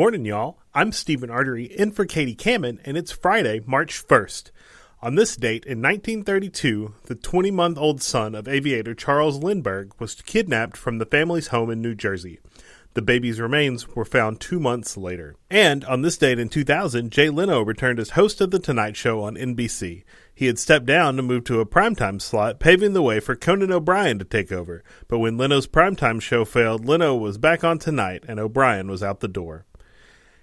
Morning, y'all. I'm Stephen Artery in for Katie Kamen, and it's Friday, March 1st. On this date in 1932, the 20 month old son of aviator Charles Lindbergh was kidnapped from the family's home in New Jersey. The baby's remains were found two months later. And on this date in 2000, Jay Leno returned as host of The Tonight Show on NBC. He had stepped down to move to a primetime slot, paving the way for Conan O'Brien to take over. But when Leno's primetime show failed, Leno was back on Tonight, and O'Brien was out the door.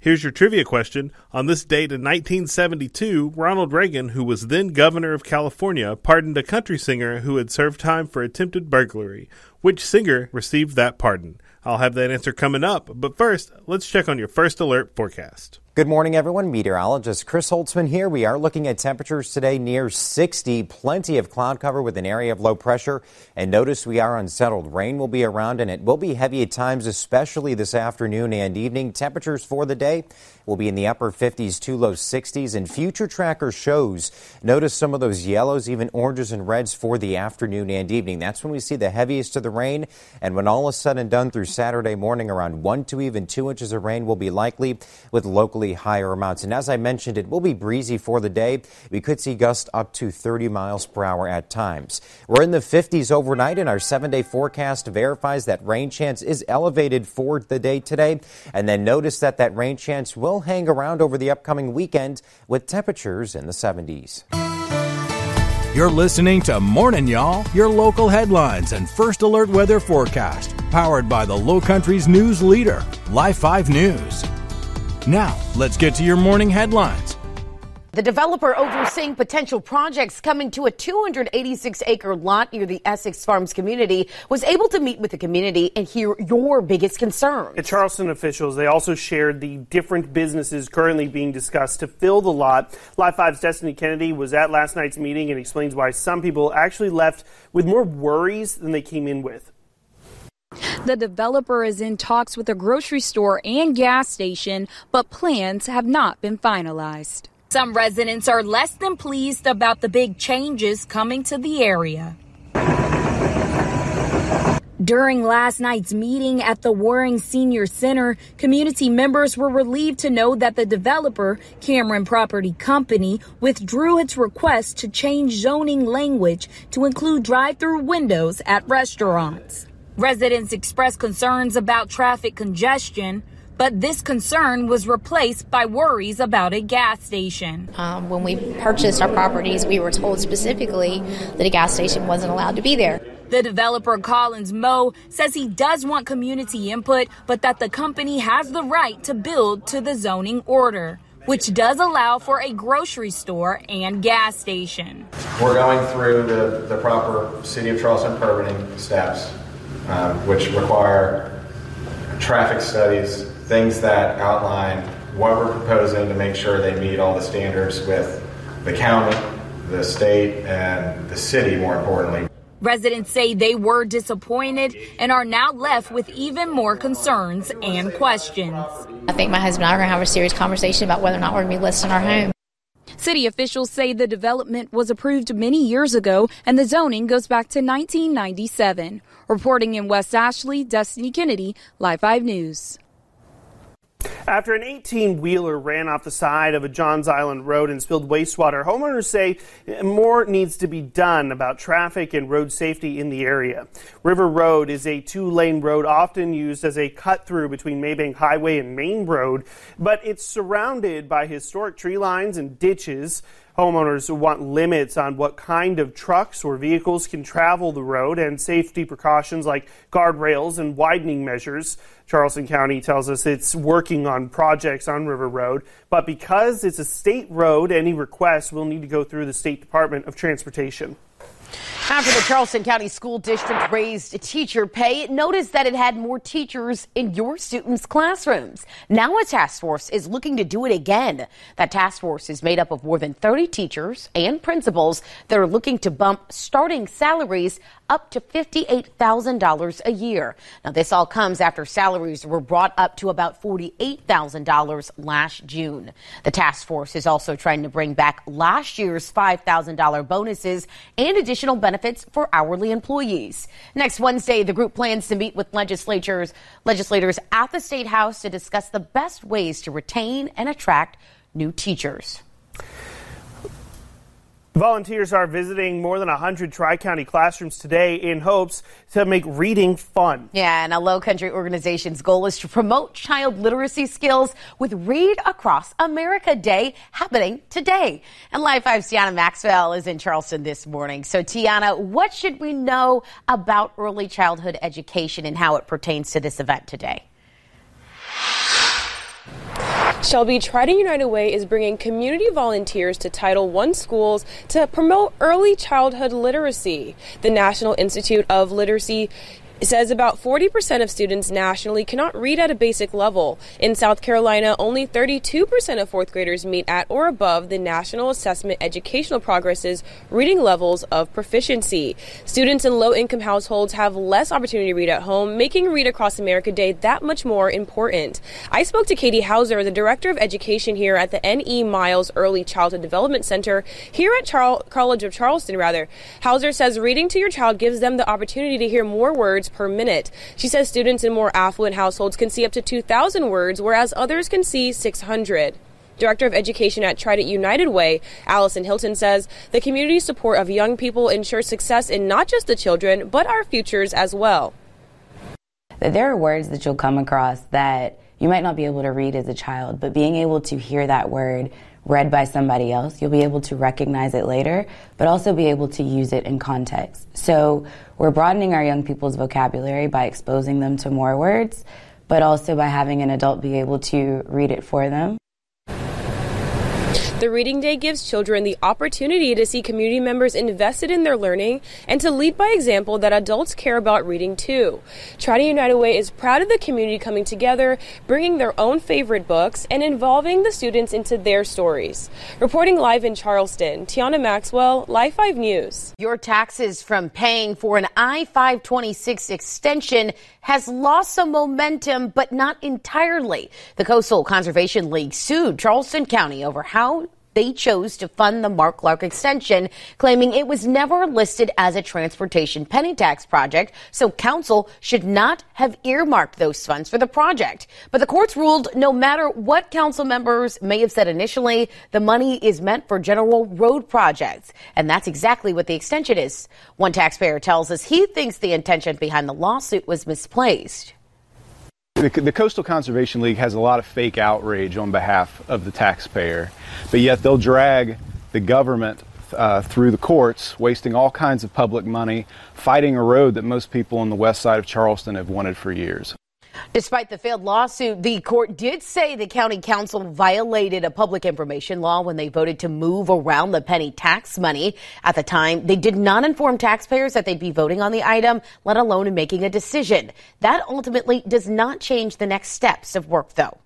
Here's your trivia question. On this date in 1972, Ronald Reagan, who was then governor of California, pardoned a country singer who had served time for attempted burglary. Which singer received that pardon? I'll have that answer coming up, but first, let's check on your first alert forecast. Good morning, everyone. Meteorologist Chris Holtzman here. We are looking at temperatures today near 60. Plenty of cloud cover with an area of low pressure. And notice we are unsettled. Rain will be around and it will be heavy at times, especially this afternoon and evening. Temperatures for the day will be in the upper 50s to low 60s. And future tracker shows notice some of those yellows, even oranges and reds for the afternoon and evening. That's when we see the heaviest of the rain. And when all is said and done through Saturday morning, around one to even two inches of rain will be likely with locally higher amounts. And as I mentioned, it will be breezy for the day. We could see gusts up to 30 miles per hour at times. We're in the 50s overnight, and our seven day forecast verifies that rain chance is elevated for the day today. And then notice that that rain chance will hang around over the upcoming weekend with temperatures in the 70s. You're listening to Morning Y'all, your local headlines and first alert weather forecast, powered by the Low Country's news leader, Live 5 News. Now, let's get to your morning headlines. The developer overseeing potential projects coming to a 286 acre lot near the Essex Farms community was able to meet with the community and hear your biggest concerns. The Charleston officials, they also shared the different businesses currently being discussed to fill the lot. Live 5's Destiny Kennedy was at last night's meeting and explains why some people actually left with more worries than they came in with. The developer is in talks with a grocery store and gas station, but plans have not been finalized. Some residents are less than pleased about the big changes coming to the area. During last night's meeting at the Waring Senior Center, community members were relieved to know that the developer, Cameron Property Company, withdrew its request to change zoning language to include drive through windows at restaurants. Residents expressed concerns about traffic congestion, but this concern was replaced by worries about a gas station. Um, when we purchased our properties, we were told specifically that a gas station wasn't allowed to be there. The developer Collins Moe says he does want community input, but that the company has the right to build to the zoning order, which does allow for a grocery store and gas station. We're going through the, the proper City of Charleston permitting steps um, which require traffic studies, things that outline what we're proposing to make sure they meet all the standards with the county, the state, and the city, more importantly. Residents say they were disappointed and are now left with even more concerns and questions. I think my husband and I are going to have a serious conversation about whether or not we're going to be listing our home. City officials say the development was approved many years ago and the zoning goes back to 1997. Reporting in West Ashley, Destiny Kennedy, Live 5 News. After an 18 wheeler ran off the side of a Johns Island road and spilled wastewater, homeowners say more needs to be done about traffic and road safety in the area. River Road is a two lane road often used as a cut through between Maybank Highway and Main Road, but it's surrounded by historic tree lines and ditches. Homeowners want limits on what kind of trucks or vehicles can travel the road and safety precautions like guardrails and widening measures. Charleston County tells us it's working on projects on River Road, but because it's a state road, any requests will need to go through the State Department of Transportation. After the Charleston County School District raised teacher pay, it noticed that it had more teachers in your students' classrooms. Now a task force is looking to do it again. That task force is made up of more than 30 teachers and principals that are looking to bump starting salaries up to $58,000 a year. Now, this all comes after salaries were brought up to about $48,000 last June. The task force is also trying to bring back last year's $5,000 bonuses and additional benefits benefits for hourly employees. Next Wednesday, the group plans to meet with legislators, legislators at the State House to discuss the best ways to retain and attract new teachers. Volunteers are visiting more than 100 Tri County classrooms today in hopes to make reading fun. Yeah, and a Low Country organization's goal is to promote child literacy skills with Read Across America Day happening today. And Live 5's Tiana Maxwell is in Charleston this morning. So, Tiana, what should we know about early childhood education and how it pertains to this event today? Shelby Trident United Way is bringing community volunteers to Title I schools to promote early childhood literacy. The National Institute of Literacy it says about 40% of students nationally cannot read at a basic level. In South Carolina, only 32% of fourth graders meet at or above the National Assessment Educational Progress's reading levels of proficiency. Students in low income households have less opportunity to read at home, making Read Across America Day that much more important. I spoke to Katie Hauser, the Director of Education here at the N.E. Miles Early Childhood Development Center here at College of Charleston, rather. Hauser says reading to your child gives them the opportunity to hear more words words per minute. She says students in more affluent households can see up to 2,000 words, whereas others can see 600. Director of Education at Trident United Way, Allison Hilton says the community support of young people ensures success in not just the children, but our futures as well. There are words that you'll come across that you might not be able to read as a child, but being able to hear that word read by somebody else, you'll be able to recognize it later, but also be able to use it in context. So we're broadening our young people's vocabulary by exposing them to more words, but also by having an adult be able to read it for them. The Reading Day gives children the opportunity to see community members invested in their learning and to lead by example that adults care about reading too. Trident United Way is proud of the community coming together, bringing their own favorite books, and involving the students into their stories. Reporting live in Charleston, Tiana Maxwell, Live 5 News. Your taxes from paying for an I 526 extension has lost some momentum, but not entirely. The Coastal Conservation League sued Charleston County over how they chose to fund the Mark Clark extension, claiming it was never listed as a transportation penny tax project, so council should not have earmarked those funds for the project. But the courts ruled no matter what council members may have said initially, the money is meant for general road projects. And that's exactly what the extension is. One taxpayer tells us he thinks the intention behind the lawsuit was misplaced. The, the, Coastal Conservation League has a lot of fake outrage on behalf of the taxpayer, but yet they'll drag the government uh, through the courts, wasting all kinds of public money, fighting a road that most people on the west side of Charleston have wanted for years. Despite the failed lawsuit, the court did say the county council violated a public information law when they voted to move around the penny tax money. At the time, they did not inform taxpayers that they'd be voting on the item, let alone in making a decision. That ultimately does not change the next steps of work, though.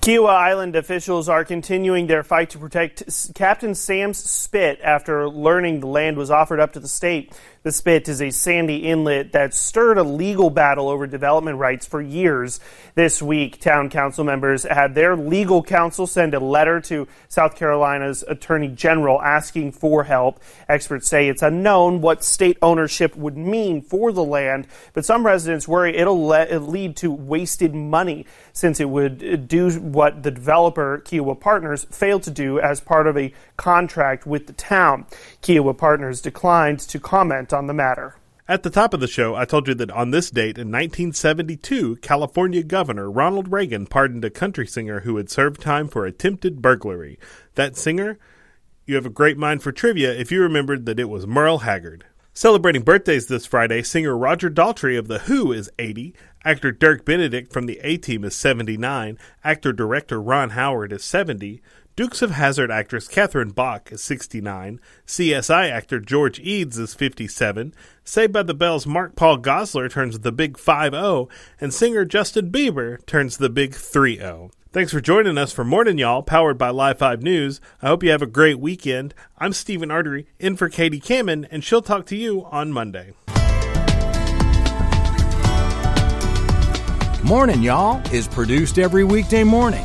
Kiawah Island officials are continuing their fight to protect Captain Sam's Spit after learning the land was offered up to the state. The Spit is a sandy inlet that stirred a legal battle over development rights for years. This week, town council members had their legal counsel send a letter to South Carolina's Attorney General asking for help. Experts say it's unknown what state ownership would mean for the land, but some residents worry it'll lead to wasted money since it would uh, do what the developer, Kiawah Partners, failed to do as part of a contract with the town. Kiawah Partners declined to comment on the matter. At the top of the show, I told you that on this date in 1972, California Governor Ronald Reagan pardoned a country singer who had served time for attempted burglary. That singer? You have a great mind for trivia if you remembered that it was Merle Haggard. Celebrating birthdays this Friday, singer Roger Daltrey of The Who is 80, actor Dirk Benedict from the A Team is 79, actor director Ron Howard is 70, Dukes of Hazzard actress Catherine Bach is 69, CSI actor George Eads is 57, Saved by the Bell's Mark Paul Gosselaar turns the big 5-0, and singer Justin Bieber turns the big 3-0. Thanks for joining us for Morning Y'all, powered by Live 5 News. I hope you have a great weekend. I'm Stephen Artery, in for Katie Kamen, and she'll talk to you on Monday. Morning Y'all is produced every weekday morning